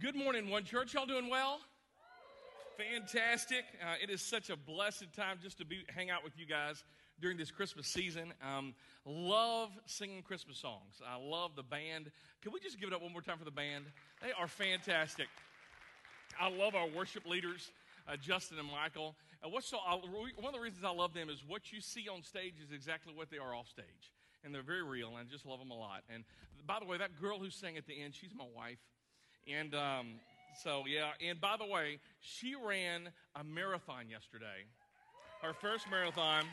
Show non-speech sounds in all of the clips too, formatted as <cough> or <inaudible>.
Good morning, One Church. Y'all doing well? Fantastic. Uh, it is such a blessed time just to be hang out with you guys during this Christmas season. Um, love singing Christmas songs. I love the band. Can we just give it up one more time for the band? They are fantastic. I love our worship leaders, uh, Justin and Michael. Uh, what's so, one of the reasons I love them is what you see on stage is exactly what they are off stage. And they're very real, and I just love them a lot. And by the way, that girl who sang at the end, she's my wife. And um, so, yeah. And by the way, she ran a marathon yesterday, her first marathon.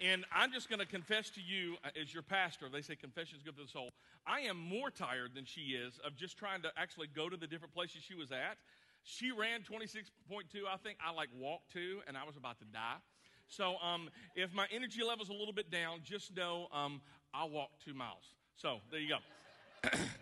And I'm just going to confess to you, uh, as your pastor, they say confession is good for the soul. I am more tired than she is of just trying to actually go to the different places she was at. She ran 26.2, I think. I like walked two, and I was about to die. So um, if my energy level's a little bit down, just know um, I'll walk two miles. So there you go. <clears throat>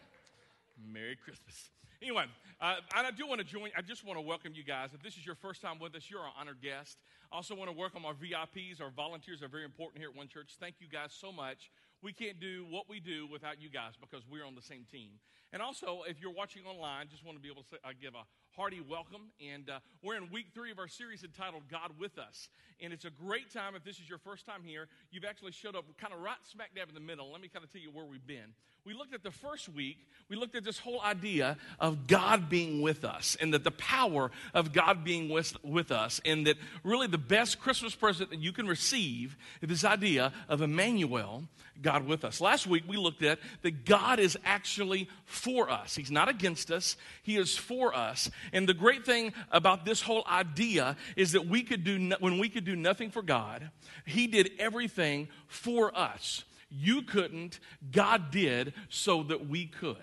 Merry Christmas. Anyway, uh, I do want to join, I just want to welcome you guys. If this is your first time with us, you're our honored guest. I also want to welcome our VIPs, our volunteers are very important here at One Church. Thank you guys so much. We can't do what we do without you guys because we're on the same team. And also, if you're watching online, just want to be able to say, uh, give a hearty welcome. And uh, we're in week three of our series entitled God with Us. And it's a great time if this is your first time here. You've actually showed up kind of right smack dab in the middle. Let me kind of tell you where we've been. We looked at the first week, we looked at this whole idea of God being with us and that the power of God being with, with us, and that really the best Christmas present that you can receive is this idea of Emmanuel, God with us. Last week we looked at that God is actually for us. He's not against us, He is for us. And the great thing about this whole idea is that we could do, no, when we could do nothing for God, He did everything for us. You couldn't, God did so that we could.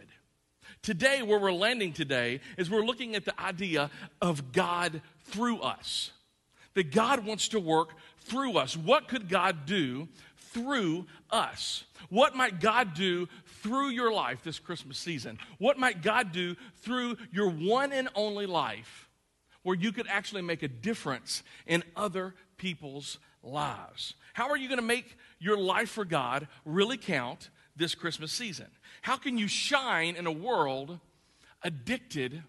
Today, where we're landing today, is we're looking at the idea of God through us. That God wants to work through us. What could God do through us? What might God do through your life this Christmas season? What might God do through your one and only life where you could actually make a difference in other people's lives? How are you going to make your life for God really count this Christmas season? How can you shine in a world addicted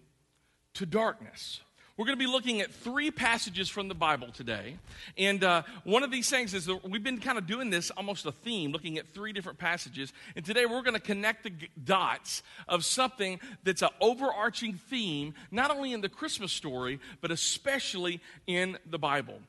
to darkness? We're going to be looking at three passages from the Bible today. And uh, one of these things is that we've been kind of doing this almost a theme, looking at three different passages. And today we're going to connect the dots of something that's an overarching theme, not only in the Christmas story, but especially in the Bible.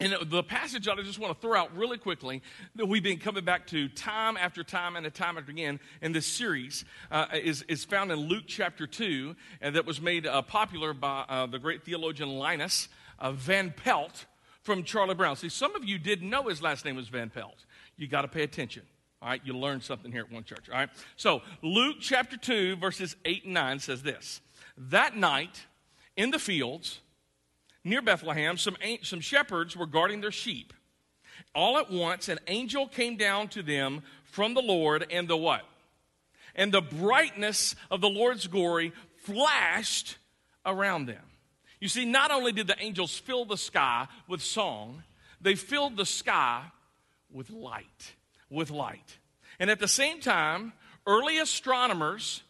And the passage that I just want to throw out really quickly that we've been coming back to time after time and time after again in this series uh, is, is found in Luke chapter 2, and that was made uh, popular by uh, the great theologian Linus uh, Van Pelt from Charlie Brown. See, some of you didn't know his last name was Van Pelt. You got to pay attention. All right, you learned something here at one church. All right, so Luke chapter 2, verses 8 and 9 says this That night in the fields, near Bethlehem, some, some shepherds were guarding their sheep. All at once, an angel came down to them from the Lord, and the what? And the brightness of the Lord's glory flashed around them. You see, not only did the angels fill the sky with song, they filled the sky with light. With light. And at the same time, early astronomers,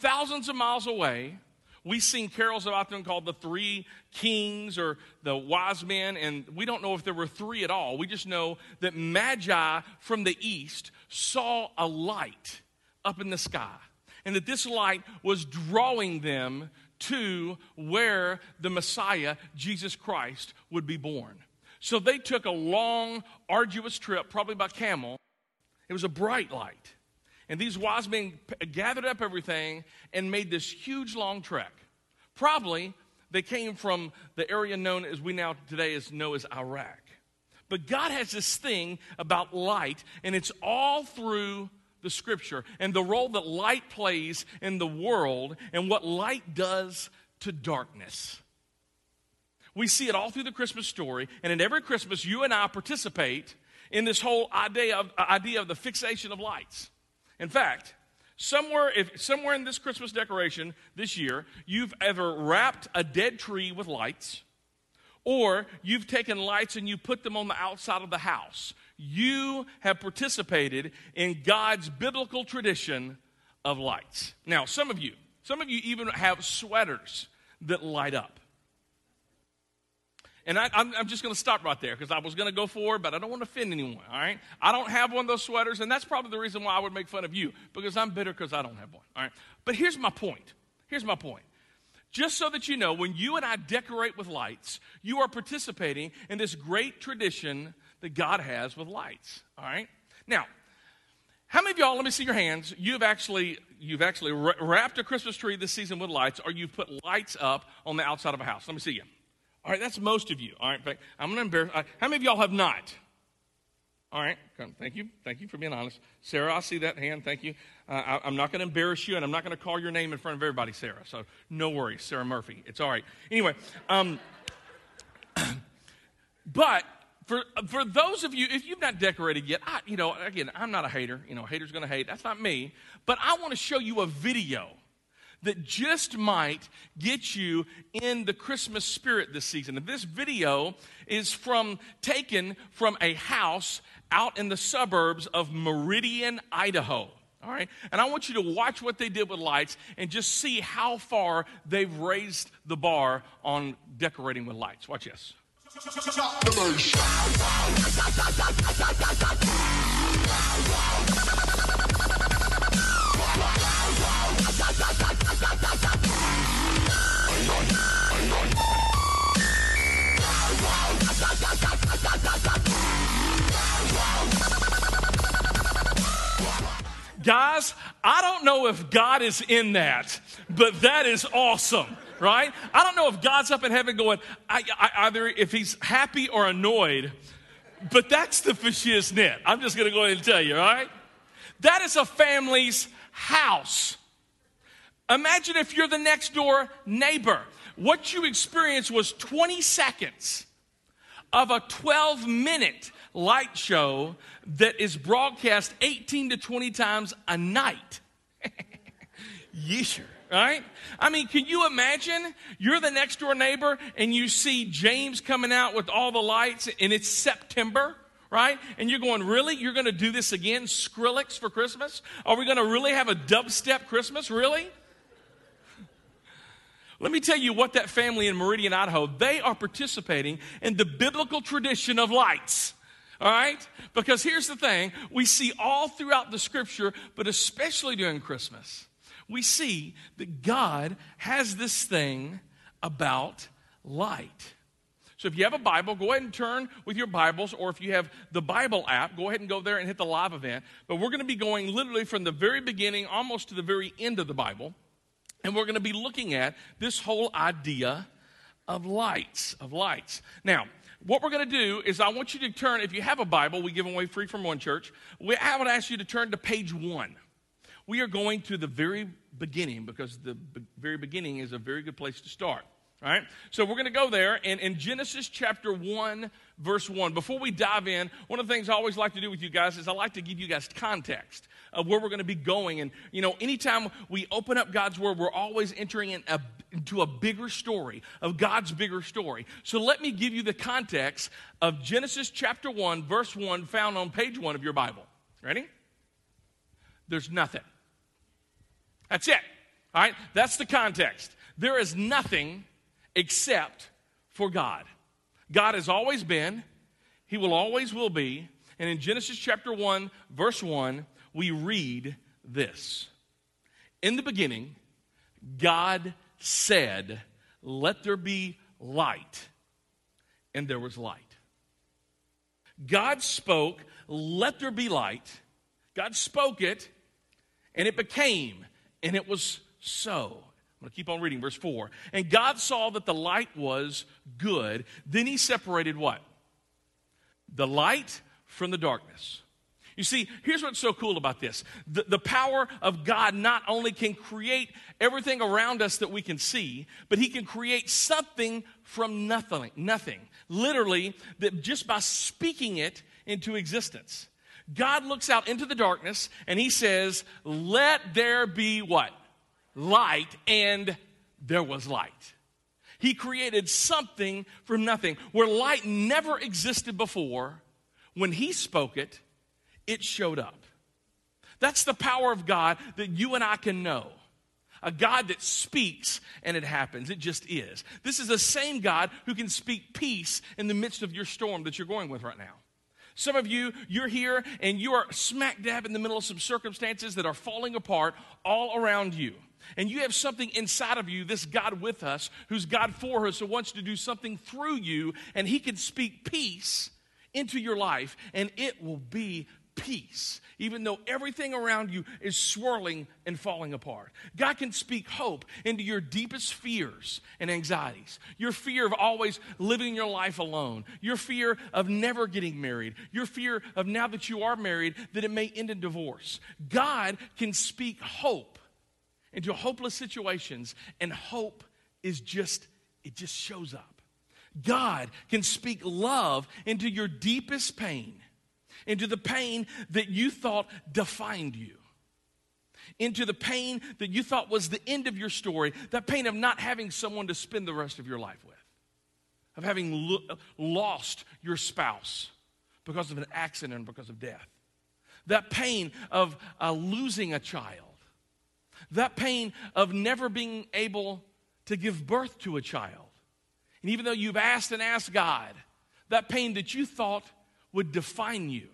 thousands of miles away, we sing carols about them called the Three Kings or the Wise Men, and we don't know if there were three at all. We just know that Magi from the east saw a light up in the sky, and that this light was drawing them to where the Messiah, Jesus Christ, would be born. So they took a long, arduous trip, probably by camel. It was a bright light. And these wise men gathered up everything and made this huge long trek. Probably they came from the area known as we now today as know as Iraq. But God has this thing about light, and it's all through the scripture and the role that light plays in the world and what light does to darkness. We see it all through the Christmas story, and in every Christmas, you and I participate in this whole idea of, idea of the fixation of lights. In fact, somewhere, if, somewhere in this Christmas decoration this year, you've ever wrapped a dead tree with lights, or you've taken lights and you put them on the outside of the house. You have participated in God's biblical tradition of lights. Now, some of you, Some of you even have sweaters that light up. And I, am just going to stop right there because I was going to go forward, but I don't want to offend anyone, all right? I don't have one of those sweaters, and that's probably the reason why I would make fun of you because I'm bitter because I don't have one, all right? But here's my point. Here's my point. Just so that you know, when you and I decorate with lights, you are participating in this great tradition that God has with lights, all right? Now, how many of y'all, let me see your hands, you've actually, you've actually wrapped a Christmas tree this season with lights or you've put lights up on the outside of a house? Let me see you. All right, that's most of you. All right, I'm going to embarrass. Uh, how many of y'all have not? All right, come. Thank you. Thank you for being honest. Sarah, I see that hand. Thank you. Uh, I, am not going to embarrass you, and I'm not going to call your name in front of everybody, Sarah. So no worries, Sarah Murphy. It's all right. Anyway, um, <coughs> but for, for those of you, if you've not decorated yet, I, you know, again, I'm not a hater. You know, a hater's going to hate. That's not me. But I want to show you a video that just might get you in the Christmas spirit this season. And this video is from taken from a house out in the suburbs of Meridian, Idaho. All right? And I want you to watch what they did with lights and just see how far they've raised the bar on decorating with lights. Watch this. Guys, I don't know if God is in that, but that is awesome, right? I don't know if God's up in heaven going, I, I, either if he's happy or annoyed, but that's the fishiest net. I'm just going to go ahead and tell you, all right? That is a family's house. Imagine if you're the next door neighbor. What you experienced was 20 seconds of a 12 minute light show that is broadcast 18 to 20 times a night. <laughs> Yeesher, right? I mean, can you imagine? You're the next door neighbor and you see James coming out with all the lights and it's September right? And you're going, really? You're going to do this again? Skrillex for Christmas? Are we going to really have a dubstep Christmas? Really? Let me tell you what that family in Meridian, Idaho, they are participating in the biblical tradition of lights. All right? Because here's the thing we see all throughout the scripture, but especially during Christmas, we see that God has this thing about light. So if you have a Bible, go ahead and turn with your Bibles, or if you have the Bible app, go ahead and go there and hit the live event. But we're going to be going literally from the very beginning almost to the very end of the Bible. And we're going to be looking at this whole idea of lights, of lights. Now, what we're going to do is I want you to turn, if you have a Bible, we give them away free from one church. We, I would ask you to turn to page one. We are going to the very beginning because the be- very beginning is a very good place to start. All right? So we're going to go there. And in Genesis chapter 1, verse 1, before we dive in, one of the things I always like to do with you guys is I like to give you guys context of where we're going to be going. And, you know, anytime we open up God's Word, we're always entering in a, into a bigger story, of God's bigger story. So let me give you the context of Genesis chapter 1, verse 1, found on page 1 of your Bible. Ready? There's nothing. That's it. All right? That's the context. There is nothing except for God. God has always been, He will always will be. And in Genesis chapter 1, verse 1, we read this In the beginning, God said, Let there be light. And there was light. God spoke, Let there be light. God spoke it, and it became, and it was so. To keep on reading, verse 4. And God saw that the light was good. Then he separated what? The light from the darkness. You see, here's what's so cool about this the, the power of God not only can create everything around us that we can see, but He can create something from nothing. Nothing. Literally, that just by speaking it into existence. God looks out into the darkness and He says, Let there be what? Light, and there was light. He created something from nothing. Where light never existed before, when He spoke it, it showed up. That's the power of God that you and I can know. a God that speaks and it happens. It just is. This is the same God who can speak peace in the midst of your storm that you're going with right now. Some of you, you're here and you are smack dab in the middle of some circumstances that are falling apart all around you. And you have something inside of you, this God with us, who's God for us, who wants to do something through you, and He can speak peace into your life, and it will be peace, even though everything around you is swirling and falling apart. God can speak hope into your deepest fears and anxieties. Your fear of always living your life alone, your fear of never getting married, your fear of now that you are married that it may end in divorce. God can speak hope into hopeless situations, and hope is just, it just shows up. God can speak love into your deepest pain into the pain that you thought defined you, into the pain that you thought was the end of your story, that pain of not having someone to spend the rest of your life with, of having lo- lost your spouse because of an accident, because of death, that pain of uh, losing a child, that pain of never being able to give birth to a child. And even though you've asked and asked God, that pain that you thought would define you,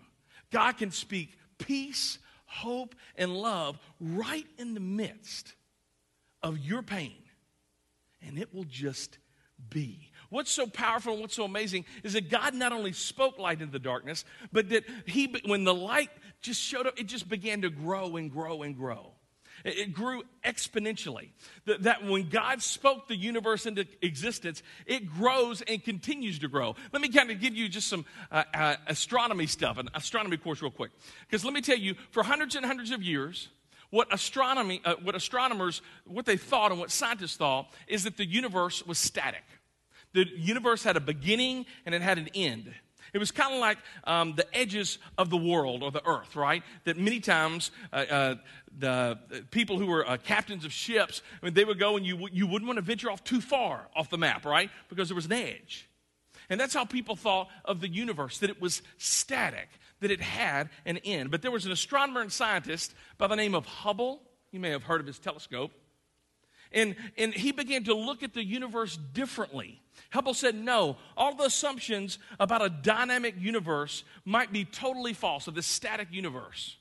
God can speak peace, hope, and love right in the midst of your pain, and it will just be. What's so powerful and what's so amazing is that God not only spoke light into the darkness, but that He, when the light just showed up, it just began to grow and grow and grow. It grew exponentially. That when God spoke the universe into existence, it grows and continues to grow. Let me kind of give you just some uh, uh, astronomy stuff, an astronomy course, real quick. Because let me tell you, for hundreds and hundreds of years, what astronomy, uh, what astronomers, what they thought and what scientists thought is that the universe was static. The universe had a beginning and it had an end. It was kind of like um, the edges of the world or the earth, right? That many times uh, uh, the people who were uh, captains of ships, I mean, they would go and you, you wouldn't want to venture off too far off the map, right? Because there was an edge. And that's how people thought of the universe, that it was static, that it had an end. But there was an astronomer and scientist by the name of Hubble. You may have heard of his telescope. And, and he began to look at the universe differently. Hubble said, no, all the assumptions about a dynamic universe might be totally false, of this static universe.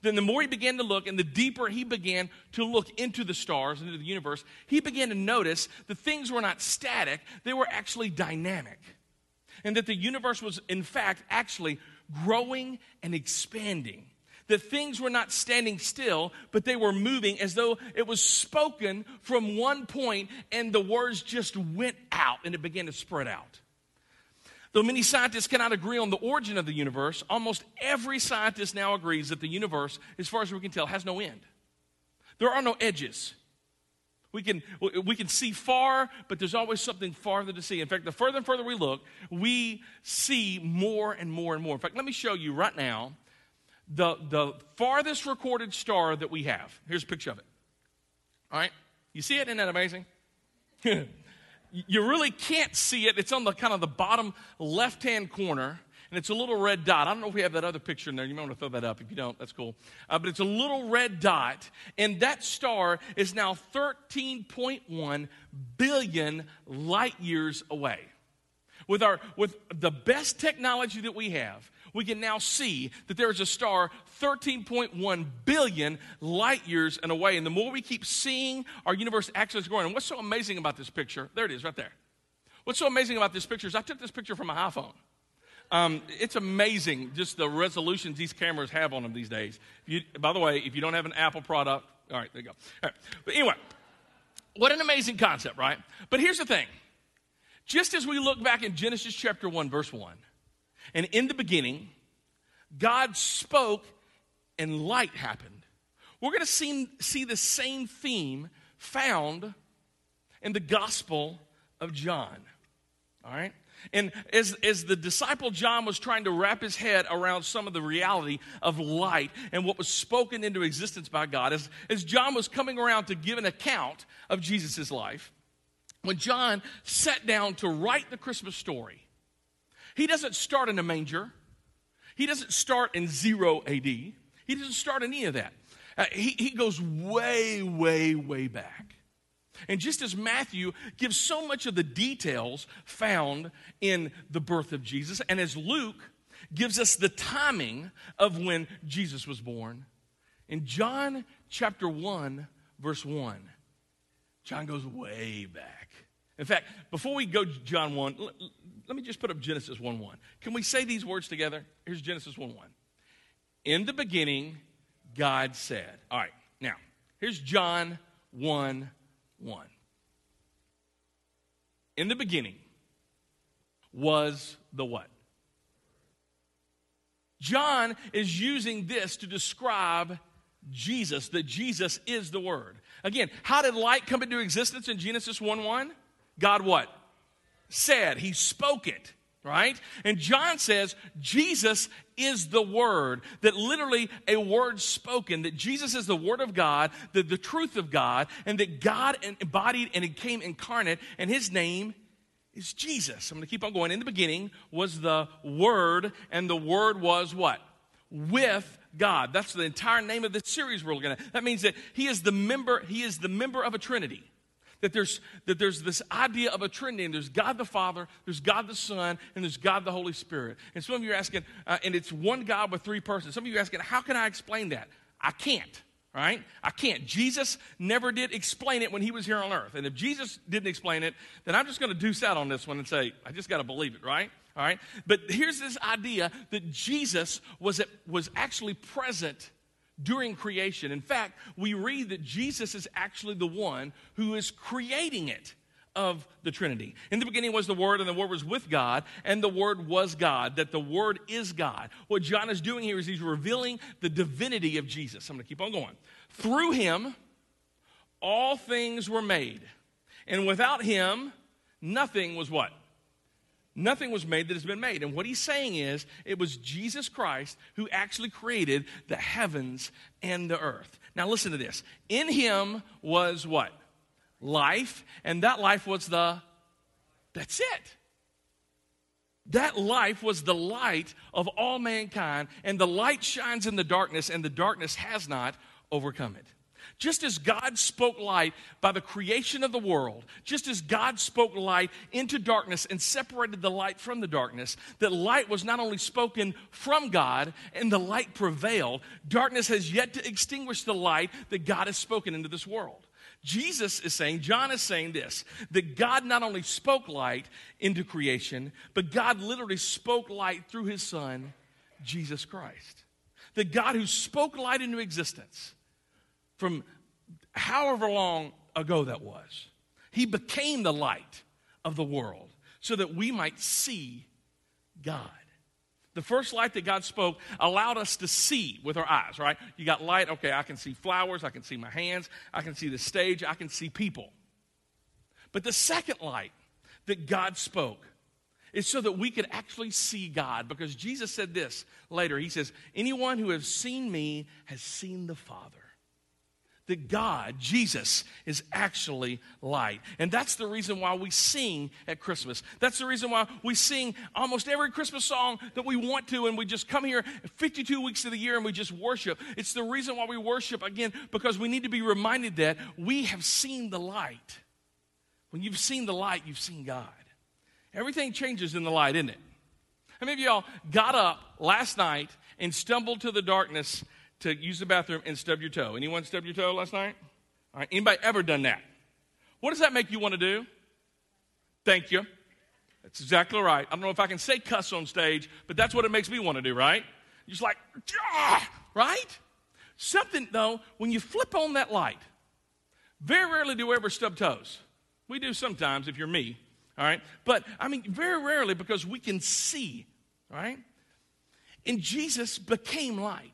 Then, the more he began to look and the deeper he began to look into the stars, into the universe, he began to notice that things were not static, they were actually dynamic. And that the universe was, in fact, actually growing and expanding that things were not standing still, but they were moving as though it was spoken from one point and the words just went out and it began to spread out. Though many scientists cannot agree on the origin of the universe, almost every scientist now agrees that the universe, as far as we can tell, has no end. There are no edges. We can, we can see far, but there's always something farther to see. In fact, the further and further we look, we see more and more and more. In fact, let me show you right now the, the farthest recorded star that we have. Here's a picture of it. All right? You see it? Isn't that amazing? <laughs> you really can't see it. It's on the kind of the bottom left hand corner, and it's a little red dot. I don't know if we have that other picture in there. You might want to throw that up. If you don't, that's cool. Uh, but it's a little red dot, and that star is now 13.1 billion light years away. With, our, with the best technology that we have, we can now see that there is a star 13.1 billion light years and away. And the more we keep seeing, our universe actually is growing. And what's so amazing about this picture? There it is, right there. What's so amazing about this picture is I took this picture from my iPhone. Um, it's amazing just the resolutions these cameras have on them these days. You, by the way, if you don't have an Apple product, all right, there you go. All right. But anyway, what an amazing concept, right? But here's the thing. Just as we look back in Genesis chapter 1, verse 1, and in the beginning, God spoke and light happened. We're going to see, see the same theme found in the Gospel of John. All right? And as, as the disciple John was trying to wrap his head around some of the reality of light and what was spoken into existence by God, as, as John was coming around to give an account of Jesus' life, when John sat down to write the Christmas story, he doesn't start in a manger. He doesn't start in zero AD. He doesn't start any of that. Uh, he, he goes way, way, way back. And just as Matthew gives so much of the details found in the birth of Jesus, and as Luke gives us the timing of when Jesus was born, in John chapter 1, verse 1, John goes way back. In fact, before we go to John 1, let, let me just put up Genesis 1 1. Can we say these words together? Here's Genesis 1 1. In the beginning, God said. All right, now, here's John 1 1. In the beginning was the what? John is using this to describe Jesus, that Jesus is the Word. Again, how did light come into existence in Genesis 1 1? God what? Said. He spoke it right? And John says Jesus is the Word, that literally a word spoken, that Jesus is the Word of God, the, the truth of God, and that God embodied and it came incarnate, and His name is Jesus. I'm going to keep on going. In the beginning was the Word, and the Word was what? With God. That's the entire name of the series we're looking at. That means that He is the member, He is the member of a Trinity that there's, that there's this idea of a Trinity, and there's God the Father, there's God the Son, and there's God the Holy Spirit. And some of you are asking, uh, and it's one God with three persons. Some of you are asking, how can I explain that? I can't, right? I can't. Jesus never did explain it when he was here on earth. And if Jesus didn't explain it, then I'm just going to deuce out on this one and say, I just got to believe it, right? All right? But here's this idea that Jesus was, was actually present during creation. In fact, we read that Jesus is actually the one who is creating it of the Trinity. In the beginning was the Word, and the Word was with God, and the Word was God, that the Word is God. What John is doing here is he's revealing the divinity of Jesus. I'm going to keep on going. Through him, all things were made, and without him, nothing was what? Nothing was made that has been made. And what he's saying is, it was Jesus Christ who actually created the heavens and the earth. Now, listen to this. In him was what? Life, and that life was the, that's it. That life was the light of all mankind, and the light shines in the darkness, and the darkness has not overcome it. Just as God spoke light by the creation of the world, just as God spoke light into darkness and separated the light from the darkness, that light was not only spoken from God and the light prevailed, darkness has yet to extinguish the light that God has spoken into this world. Jesus is saying, John is saying this, that God not only spoke light into creation, but God literally spoke light through his son, Jesus Christ. The God who spoke light into existence from however long ago that was. He became the light of the world so that we might see God. The first light that God spoke allowed us to see with our eyes, right? You got light, okay, I can see flowers, I can see my hands, I can see the stage, I can see people. But the second light that God spoke is so that we could actually see God because Jesus said this later. He says, Anyone who has seen me has seen the Father that God, Jesus, is actually light. And that's the reason why we sing at Christmas. That's the reason why we sing almost every Christmas song that we want to, and we just come here 52 weeks of the year and we just worship. It's the reason why we worship, again, because we need to be reminded that we have seen the light. When you've seen the light, you've seen God. Everything changes in the light, isn't it? How many of y'all got up last night and stumbled to the darkness to use the bathroom and stub your toe. Anyone stub your toe last night? All right, anybody ever done that? What does that make you want to do? Thank you. That's exactly right. I don't know if I can say cuss on stage, but that's what it makes me want to do, right? You're just like, ah, right? Something, though, when you flip on that light, very rarely do we ever stub toes. We do sometimes if you're me, all right? But I mean, very rarely because we can see, right? And Jesus became light.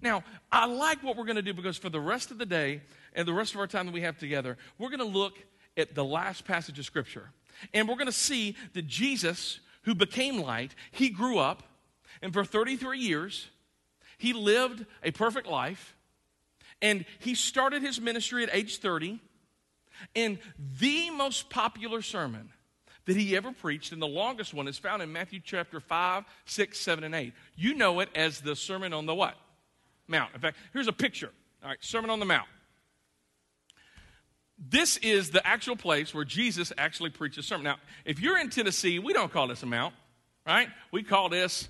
Now, I like what we're going to do because for the rest of the day and the rest of our time that we have together, we're going to look at the last passage of Scripture. And we're going to see that Jesus, who became light, he grew up, and for 33 years, he lived a perfect life, and he started his ministry at age 30. And the most popular sermon that he ever preached, and the longest one, is found in Matthew chapter 5, 6, 7, and 8. You know it as the Sermon on the what? Mount. In fact, here's a picture. All right, Sermon on the Mount. This is the actual place where Jesus actually preaches sermon. Now, if you're in Tennessee, we don't call this a mount, right? We call this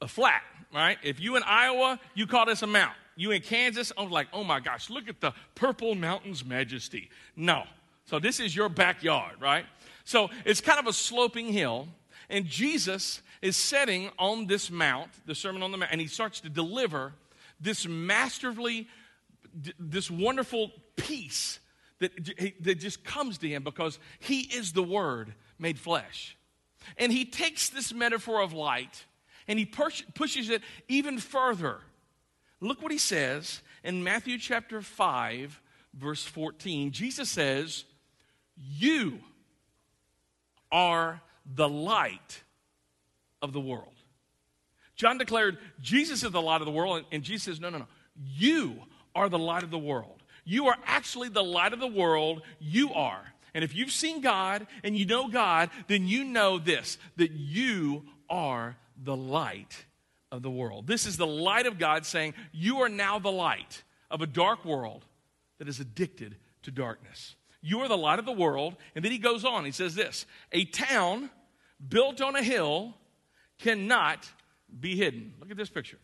a flat, right? If you in Iowa, you call this a mount. You in Kansas, I was like, oh my gosh, look at the purple mountain's majesty. No. So this is your backyard, right? So it's kind of a sloping hill, and Jesus is sitting on this mount, the Sermon on the Mount, and he starts to deliver this masterfully, this wonderful peace that, that just comes to him because he is the Word made flesh. And he takes this metaphor of light and he pushes it even further. Look what he says in Matthew chapter 5, verse 14. Jesus says, You are the light of the world. John declared, Jesus is the light of the world, and Jesus says, No, no, no. You are the light of the world. You are actually the light of the world. You are. And if you've seen God and you know God, then you know this that you are the light of the world. This is the light of God saying, You are now the light of a dark world that is addicted to darkness. You are the light of the world. And then he goes on, he says this A town built on a hill cannot be hidden. Look at this picture.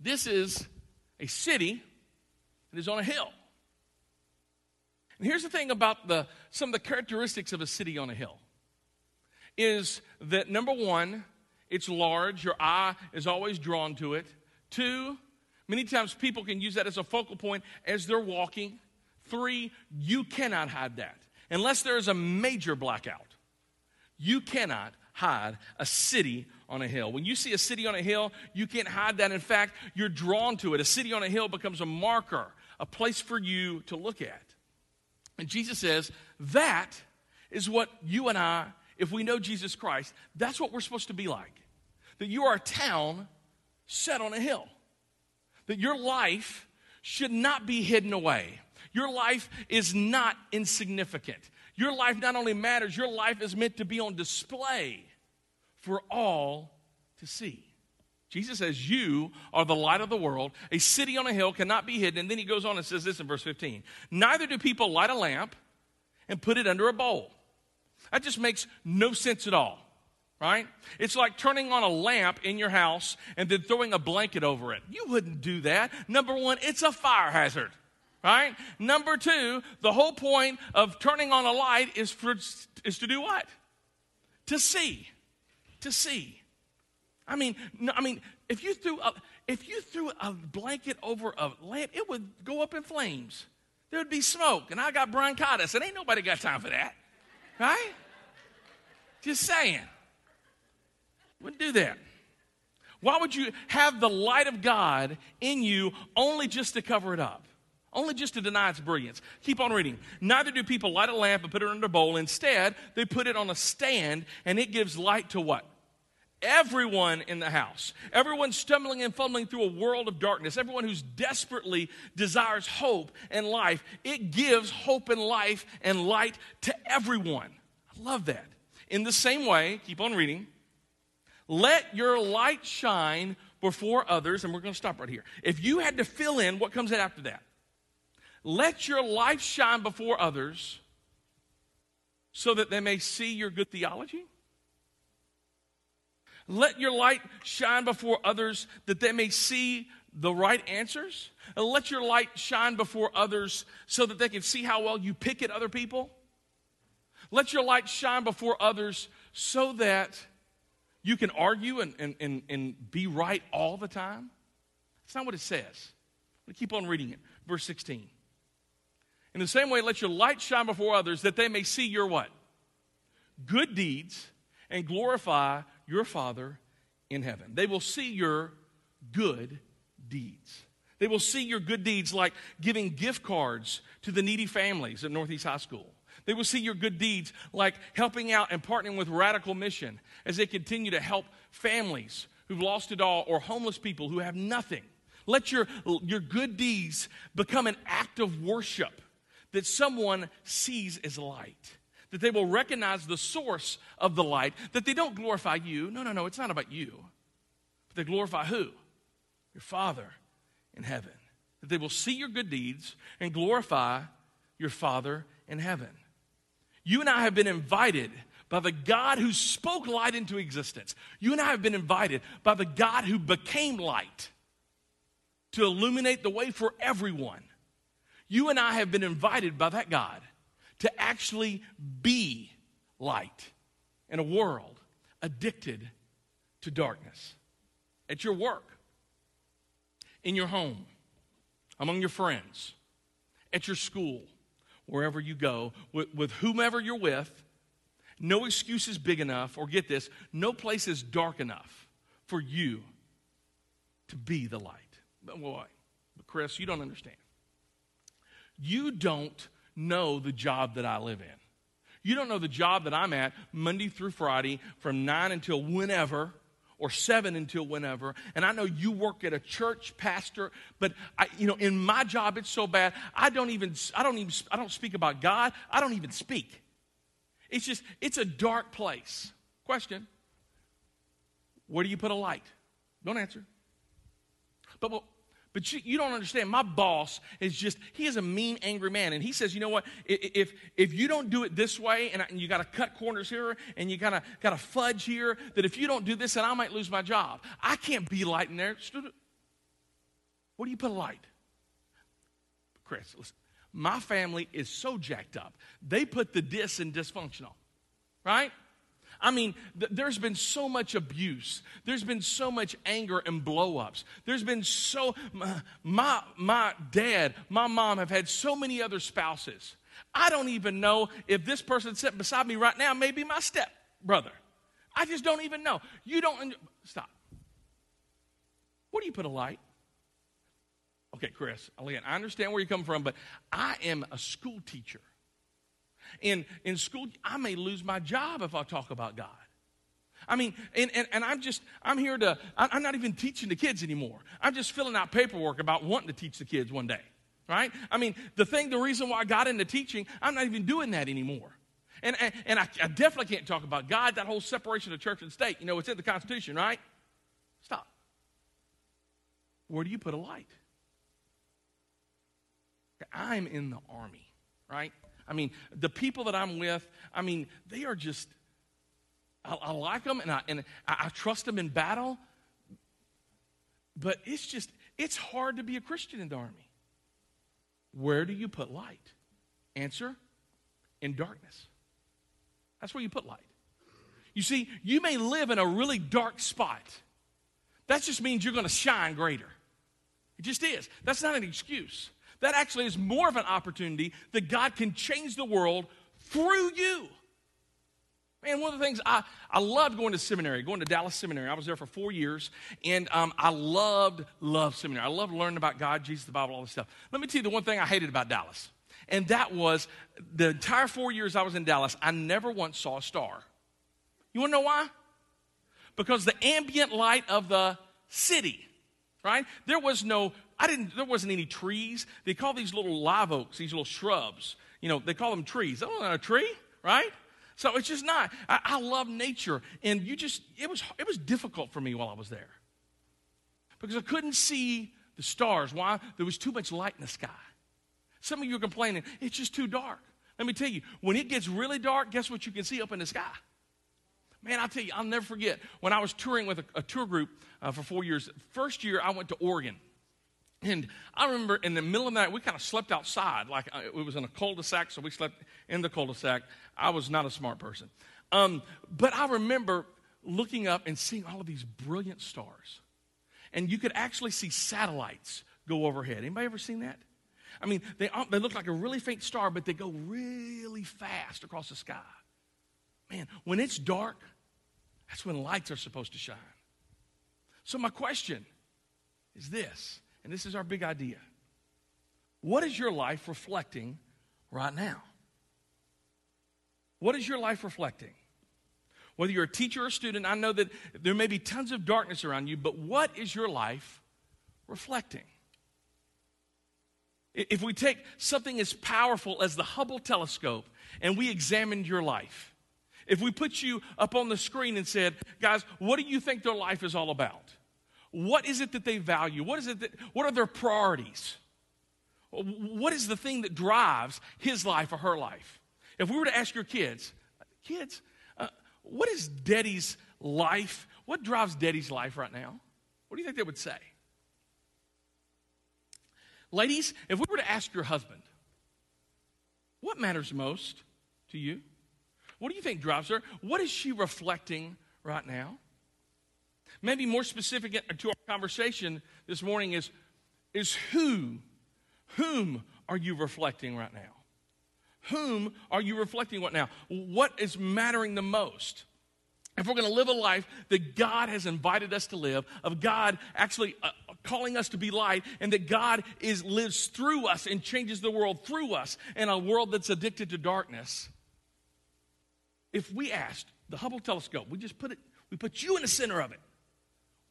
This is a city that is on a hill. And here's the thing about the, some of the characteristics of a city on a hill is that number one, it's large, your eye is always drawn to it. Two, many times people can use that as a focal point as they're walking. Three, you cannot hide that. Unless there is a major blackout, you cannot hide a city on a hill. When you see a city on a hill, you can't hide that. In fact, you're drawn to it. A city on a hill becomes a marker, a place for you to look at. And Jesus says that is what you and I if we know Jesus Christ, that's what we're supposed to be like. That you are a town set on a hill. That your life should not be hidden away. Your life is not insignificant. Your life not only matters, your life is meant to be on display for all to see. Jesus says, You are the light of the world. A city on a hill cannot be hidden. And then he goes on and says this in verse 15 Neither do people light a lamp and put it under a bowl that just makes no sense at all, right? It's like turning on a lamp in your house and then throwing a blanket over it. You wouldn't do that. Number one, it's a fire hazard, right? Number two, the whole point of turning on a light is, for, is to do what? To see. To see. I mean, no, I mean, if you threw a, if you threw a blanket over a lamp, it would go up in flames. There would be smoke, and I got bronchitis, and ain't nobody got time for that. Right? Just saying. Wouldn't do that. Why would you have the light of God in you only just to cover it up? Only just to deny its brilliance. Keep on reading. Neither do people light a lamp and put it under a bowl. Instead, they put it on a stand and it gives light to what? Everyone in the house. Everyone stumbling and fumbling through a world of darkness. Everyone who's desperately desires hope and life. It gives hope and life and light to everyone. I love that. In the same way, keep on reading, let your light shine before others, and we're going to stop right here. If you had to fill in what comes after that, let your light shine before others so that they may see your good theology. Let your light shine before others that they may see the right answers. And let your light shine before others so that they can see how well you pick at other people. Let your light shine before others so that you can argue and, and, and, and be right all the time. That's not what it says. We keep on reading it. Verse 16. In the same way, let your light shine before others that they may see your what? Good deeds and glorify your Father in heaven. They will see your good deeds. They will see your good deeds like giving gift cards to the needy families at Northeast High School they will see your good deeds like helping out and partnering with Radical Mission as they continue to help families who've lost it all or homeless people who have nothing. Let your, your good deeds become an act of worship that someone sees as light. That they will recognize the source of the light, that they don't glorify you. No, no, no, it's not about you. But they glorify who? Your Father in heaven. That they will see your good deeds and glorify your Father in heaven. You and I have been invited by the God who spoke light into existence. You and I have been invited by the God who became light to illuminate the way for everyone. You and I have been invited by that God to actually be light in a world addicted to darkness. At your work, in your home, among your friends, at your school, wherever you go, with, with whomever you're with, no excuse is big enough, or get this, no place is dark enough for you to be the light. But why? But Chris, you don't understand. You don't know the job that I live in. You don't know the job that I'm at Monday through Friday from 9 until whenever or 7 until whenever. And I know you work at a church pastor, but I, you know, in my job it's so bad. I don't even I don't even I don't speak about God. I don't even speak. It's just it's a dark place. Question. Where do you put a light? Don't answer. But, but but you, you, don't understand. My boss is just, he is a mean, angry man. And he says, you know what? If, if you don't do it this way, and, you got to cut corners here, and you got to fudge here, that if you don't do this, then I might lose my job. I can't be light in there. What do you put a light? Chris, listen. My family is so jacked up. They put the dis in dysfunctional, right? I mean, th- there's been so much abuse. There's been so much anger and blowups. There's been so, my, my, my dad, my mom have had so many other spouses. I don't even know if this person sitting beside me right now may be my step brother. I just don't even know. You don't, stop. Where do you put a light? Okay, Chris, again, I understand where you come from, but I am a school teacher in, in school, I may lose my job if I talk about God. I mean, and, and, and I'm just, I'm here to, I'm not even teaching the kids anymore. I'm just filling out paperwork about wanting to teach the kids one day, right? I mean, the thing, the reason why I got into teaching, I'm not even doing that anymore. And, and, and I, I definitely can't talk about God, that whole separation of church and state. You know, it's in the Constitution, right? Stop. Where do you put a light? I'm in the army, right? I mean, the people that I'm with, I mean, they are just, I, I like them and, I, and I, I trust them in battle. But it's just, it's hard to be a Christian in the army. Where do you put light? Answer in darkness. That's where you put light. You see, you may live in a really dark spot. That just means you're going to shine greater. It just is. That's not an excuse. That actually is more of an opportunity that God can change the world through you. Man, one of the things I, I loved going to seminary, going to Dallas Seminary. I was there for four years, and um, I loved, loved seminary. I loved learning about God, Jesus, the Bible, all this stuff. Let me tell you the one thing I hated about Dallas, and that was the entire four years I was in Dallas, I never once saw a star. You want to know why? Because the ambient light of the city, right? There was no I didn't, there wasn't any trees. They call these little live oaks, these little shrubs. You know, they call them trees. That's not a tree, right? So it's just not. I, I love nature. And you just, it was, it was difficult for me while I was there because I couldn't see the stars. Why? There was too much light in the sky. Some of you are complaining, it's just too dark. Let me tell you, when it gets really dark, guess what you can see up in the sky? Man, I'll tell you, I'll never forget when I was touring with a, a tour group uh, for four years. First year, I went to Oregon. And I remember in the middle of the night, we kind of slept outside. Like uh, it was in a cul de sac, so we slept in the cul de sac. I was not a smart person. Um, but I remember looking up and seeing all of these brilliant stars. And you could actually see satellites go overhead. Anybody ever seen that? I mean, they, they look like a really faint star, but they go really fast across the sky. Man, when it's dark, that's when lights are supposed to shine. So, my question is this and this is our big idea. What is your life reflecting right now? What is your life reflecting? Whether you're a teacher or a student, I know that there may be tons of darkness around you, but what is your life reflecting? If we take something as powerful as the Hubble telescope and we examined your life, if we put you up on the screen and said, guys, what do you think their life is all about? what is it that they value? What is it that, what are their priorities? What is the thing that drives his life or her life? If we were to ask your kids, kids, uh, what is daddy's life? What drives daddy's life right now? What do you think they would say? Ladies, if we were to ask your husband, what matters most to you? What do you think drives her? What is she reflecting right now? Maybe more specific to our conversation this morning is, is who, whom are you reflecting right now? Whom are you reflecting right now? What is mattering the most? If we're going to live a life that God has invited us to live, of God actually uh, calling us to be light, and that God is lives through us and changes the world through us in a world that's addicted to darkness. If we asked the Hubble telescope, we just put it, we put you in the center of it.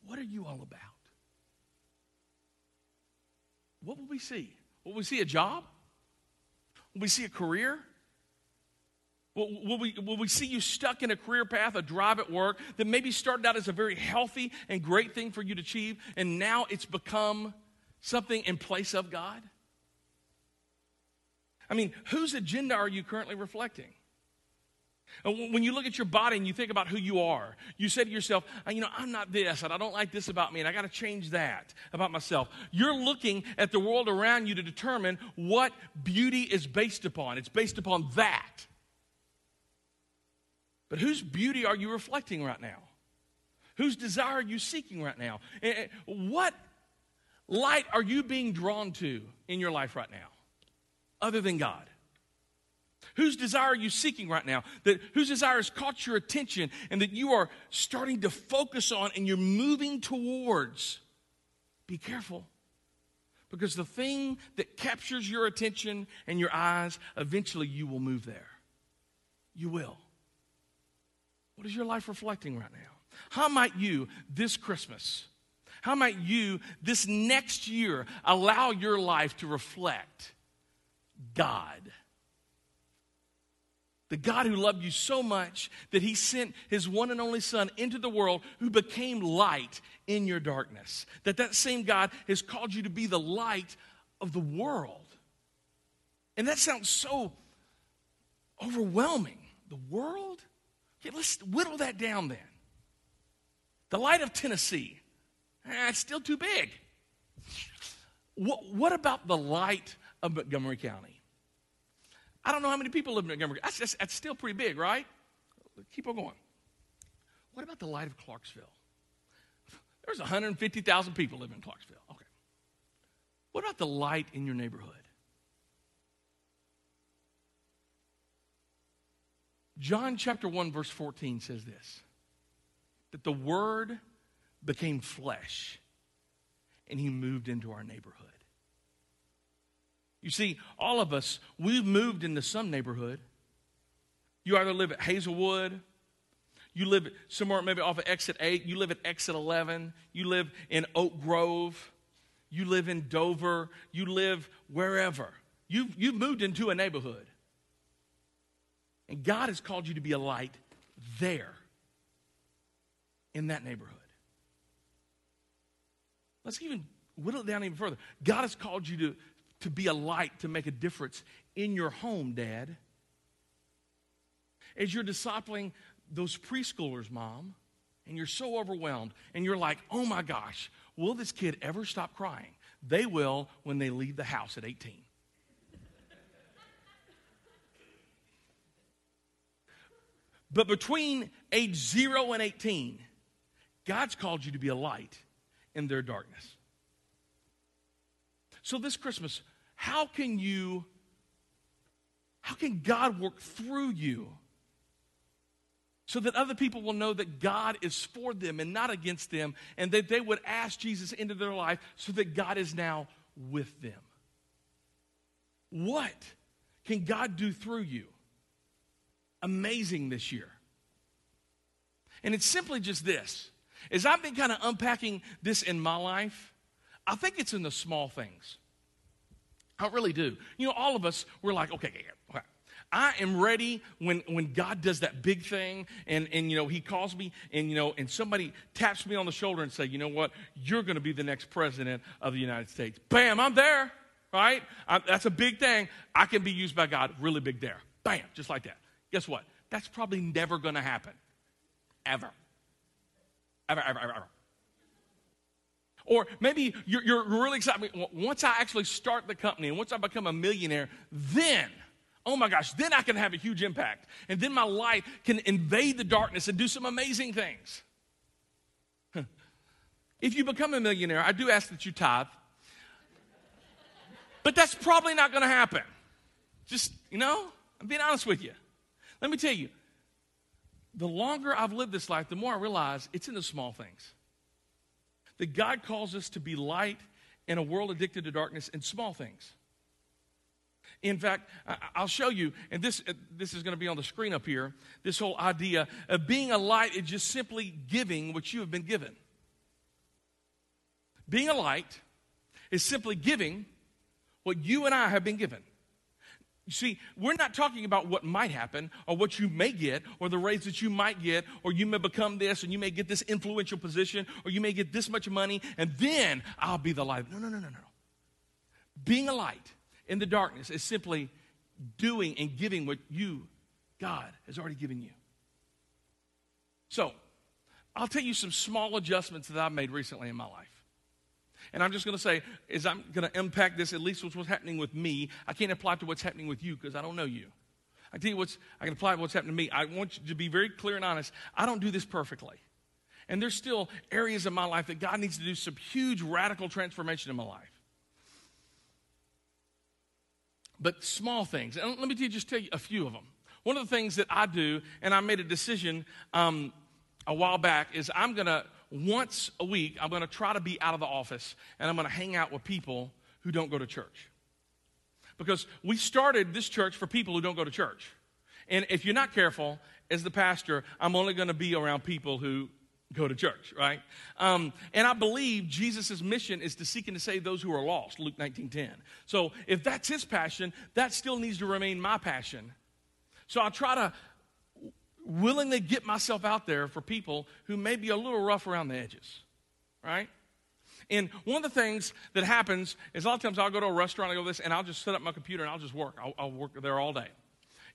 What are you all about? What will we see? Will we see a job? Will we see a career? Will, will, we, will we see you stuck in a career path, a drive at work that maybe started out as a very healthy and great thing for you to achieve, and now it's become something in place of God? I mean, whose agenda are you currently reflecting? When you look at your body and you think about who you are, you say to yourself, uh, you know, I'm not this, and I don't like this about me, and I got to change that about myself. You're looking at the world around you to determine what beauty is based upon. It's based upon that. But whose beauty are you reflecting right now? Whose desire are you seeking right now? What light are you being drawn to in your life right now, other than God? Whose desire are you seeking right now? That whose desire has caught your attention and that you are starting to focus on and you're moving towards? Be careful. Because the thing that captures your attention and your eyes, eventually you will move there. You will. What is your life reflecting right now? How might you this Christmas, how might you this next year allow your life to reflect God? The God who loved you so much that he sent his one and only son into the world who became light in your darkness. That that same God has called you to be the light of the world. And that sounds so overwhelming. The world? Okay, let's whittle that down then. The light of Tennessee. Eh, it's still too big. What, what about the light of Montgomery County? I don't know how many people live in Montgomery. That's, just, that's still pretty big, right? Keep on going. What about the light of Clarksville? There's 150,000 people living in Clarksville. Okay. What about the light in your neighborhood? John chapter 1, verse 14 says this that the Word became flesh and he moved into our neighborhood. You see, all of us, we've moved into some neighborhood. You either live at Hazelwood, you live somewhere maybe off of exit 8, you live at exit 11, you live in Oak Grove, you live in Dover, you live wherever. You've, you've moved into a neighborhood. And God has called you to be a light there in that neighborhood. Let's even whittle it down even further. God has called you to, to be a light, to make a difference in your home, Dad. As you're discipling those preschoolers, Mom, and you're so overwhelmed, and you're like, oh my gosh, will this kid ever stop crying? They will when they leave the house at 18. but between age 0 and 18, God's called you to be a light in their darkness. So this Christmas, how can you, how can God work through you so that other people will know that God is for them and not against them, and that they would ask Jesus into their life so that God is now with them? What can God do through you? Amazing this year. And it's simply just this. As I've been kind of unpacking this in my life, I think it's in the small things. I really do. You know, all of us, we're like, okay, okay, okay. I am ready when, when God does that big thing and, and, you know, he calls me and, you know, and somebody taps me on the shoulder and say, you know what, you're going to be the next president of the United States. Bam, I'm there, right? I, that's a big thing. I can be used by God really big there. Bam, just like that. Guess what? That's probably never going to happen. Ever. Ever, ever, ever, ever. Or maybe you're, you're really excited. Once I actually start the company and once I become a millionaire, then – oh my gosh, then I can have a huge impact. And then my light can invade the darkness and do some amazing things. If you become a millionaire, I do ask that you tithe. But that's probably not going to happen. Just, you know, I'm being honest with you. Let me tell you, the longer I've lived this life, the more I realize it's in the small things. That God calls us to be light in a world addicted to darkness in small things. In fact, I'll show you, and this, uh, this is going to be on the screen up here this whole idea of being a light is just simply giving what you have been given. Being a light is simply giving what you and I have been given. You see, we're not talking about what might happen or what you may get or the raise that you might get or you may become this and you may get this influential position or you may get this much money and then I'll be the light. No, no, no, no, no. Being a light in the darkness is simply doing and giving what you, God, has already given you. So, I'll tell you some small adjustments that I've made recently in my life. And I'm just going to say, is I'm going to impact this at least with what's happening with me. I can't apply to what's happening with you because I don't know you. I tell you what's I can apply to what's happening to me. I want you to be very clear and honest. I don't do this perfectly. And there's still areas of my life that God needs to do some huge radical transformation in my life. but small things. And let me just tell you a few of them. One of the things that I do, and I made a decision um, a while back, is I'm going to, once a week, I'm going to try to be out of the office and I'm going to hang out with people who don't go to church. Because we started this church for people who don't go to church. And if you're not careful, as the pastor, I'm only going to be around people who go to church, right? Um, and I believe Jesus' mission is to seek and to save those who are lost, Luke 19 10. So if that's his passion, that still needs to remain my passion. So I try to willingly get myself out there for people who may be a little rough around the edges, right? And one of the things that happens is a lot of times I'll go to a restaurant, I go to this, and I'll just set up my computer and I'll just work. I'll, I'll work there all day.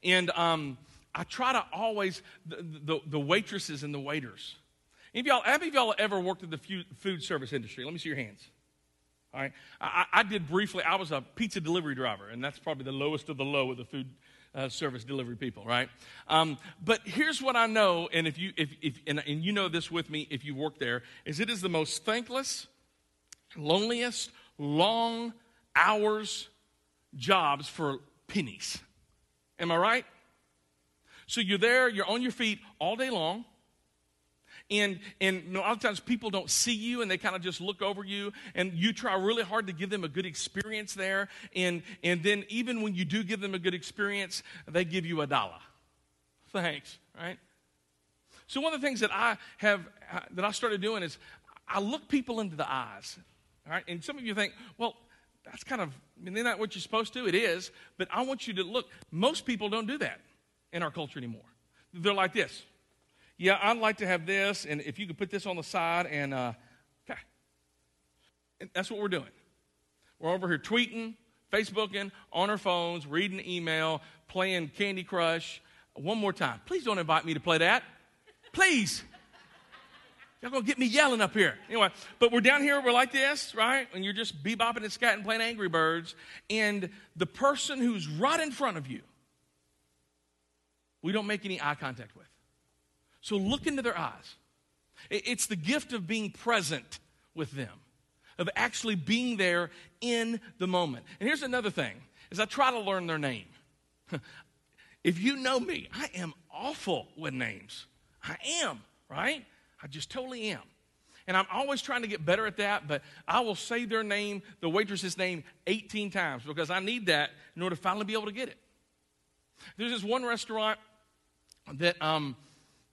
And um, I try to always, the, the, the waitresses and the waiters, any of y'all, how many of y'all ever worked in the food service industry? Let me see your hands. All right. I, I did briefly, I was a pizza delivery driver, and that's probably the lowest of the low of the food uh, service delivery people, right? Um, but here's what I know, and if you, if, if and, and you know this with me if you work there, is it is the most thankless, loneliest, long hours jobs for pennies. Am I right? So you're there, you're on your feet all day long. And, and a lot of times people don't see you and they kind of just look over you and you try really hard to give them a good experience there. And, and then even when you do give them a good experience, they give you a dollar. Thanks, right? So one of the things that I have, uh, that I started doing is I look people into the eyes. All right? And some of you think, well, that's kind of, I mean, isn't that what you're supposed to? It is. But I want you to look, most people don't do that in our culture anymore. They're like this yeah, I'd like to have this, and if you could put this on the side, and uh, okay. And that's what we're doing. We're over here tweeting, Facebooking, on our phones, reading email, playing Candy Crush. One more time. Please don't invite me to play that. Please. Y'all gonna get me yelling up here. Anyway, but we're down here, we're like this, right? And you're just bebopping and scatting playing Angry Birds. And the person who's right in front of you, we don't make any eye contact with. So look into their eyes. It's the gift of being present with them, of actually being there in the moment. And here's another thing is I try to learn their name. <laughs> if you know me, I am awful with names. I am, right? I just totally am. And I'm always trying to get better at that, but I will say their name, the waitress's name, 18 times because I need that in order to finally be able to get it. There's this one restaurant that um,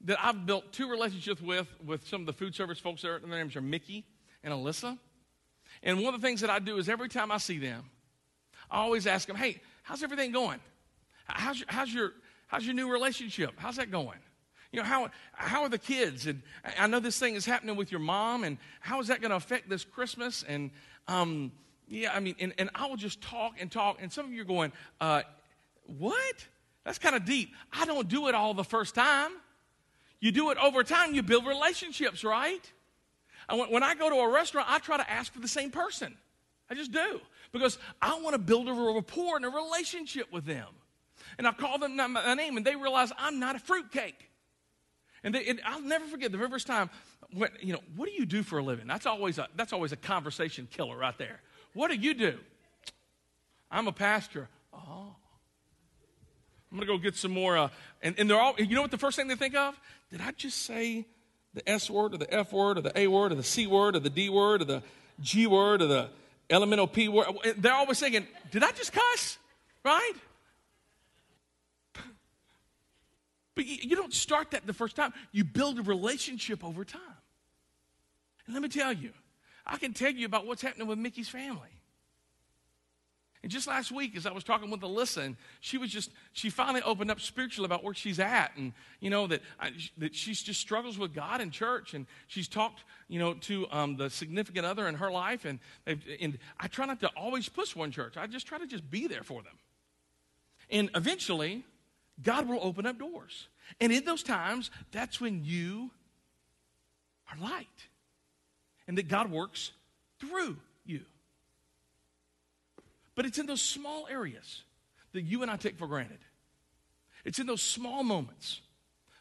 that I've built two relationships with, with some of the food service folks there. Their names are Mickey and Alyssa. And one of the things that I do is every time I see them, I always ask them, hey, how's everything going? How's your, how's your, how's your new relationship? How's that going? You know, how, how are the kids? And I know this thing is happening with your mom, and how is that going to affect this Christmas? And, um, yeah, I mean, and, and I will just talk and talk, and some of you are going, uh, what? That's kind of deep. I don't do it all the first time. You do it over time, you build relationships, right? when I go to a restaurant, I try to ask for the same person. I just do. Because I want to build a rapport and a relationship with them. And I call them my name, and they realize I'm not a fruitcake. And, they, and I'll never forget the very first time, when, you know, what do you do for a living? That's always a, that's always a conversation killer right there. What do you do? I'm a pastor. Oh. I'm going to go get some more. Uh, and, and they're all, you know what the first thing they think of? Did I just say the S word or the F word or the A word or the C word or the D word or the G word or the elemental P word? They're always thinking, did I just cuss? Right? But you don't start that the first time. You build a relationship over time. And let me tell you, I can tell you about what's happening with Mickey's family. And just last week, as I was talking with Alyssa, and she was just, she finally opened up spiritually about where she's at. And, you know, that, I, that she just struggles with God in church. And she's talked, you know, to um, the significant other in her life. And, and I try not to always push one church, I just try to just be there for them. And eventually, God will open up doors. And in those times, that's when you are light. And that God works through. But it's in those small areas that you and I take for granted. It's in those small moments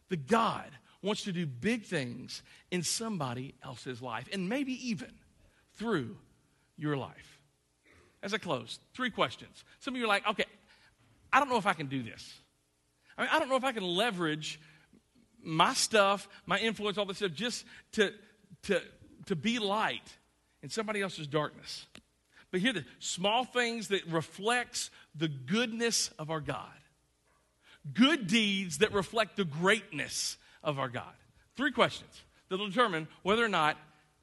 that God wants to do big things in somebody else's life, and maybe even through your life. As I close, three questions. Some of you are like, okay, I don't know if I can do this. I mean, I don't know if I can leverage my stuff, my influence, all this stuff, just to, to, to be light in somebody else's darkness. But here the small things that reflects the goodness of our God. Good deeds that reflect the greatness of our God. Three questions that'll determine whether or not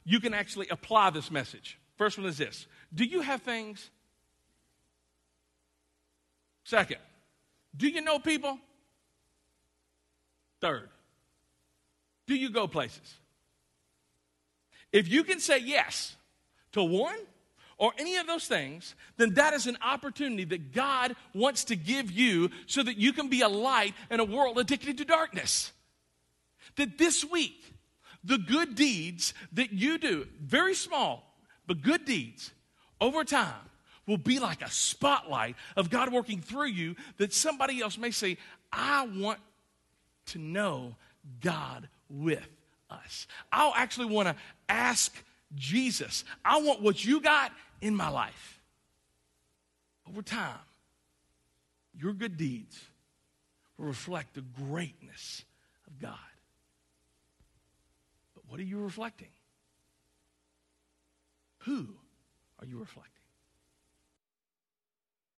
you can actually apply this message. First one is this Do you have things? Second, do you know people? Third, do you go places? If you can say yes to one or any of those things, then that is an opportunity that God wants to give you so that you can be a light in a world addicted to darkness. That this week, the good deeds that you do, very small, but good deeds, over time, will be like a spotlight of God working through you that somebody else may say, I want to know God with us. I'll actually want to ask Jesus, I want what you got in my life. Over time, your good deeds will reflect the greatness of God. But what are you reflecting? Who are you reflecting?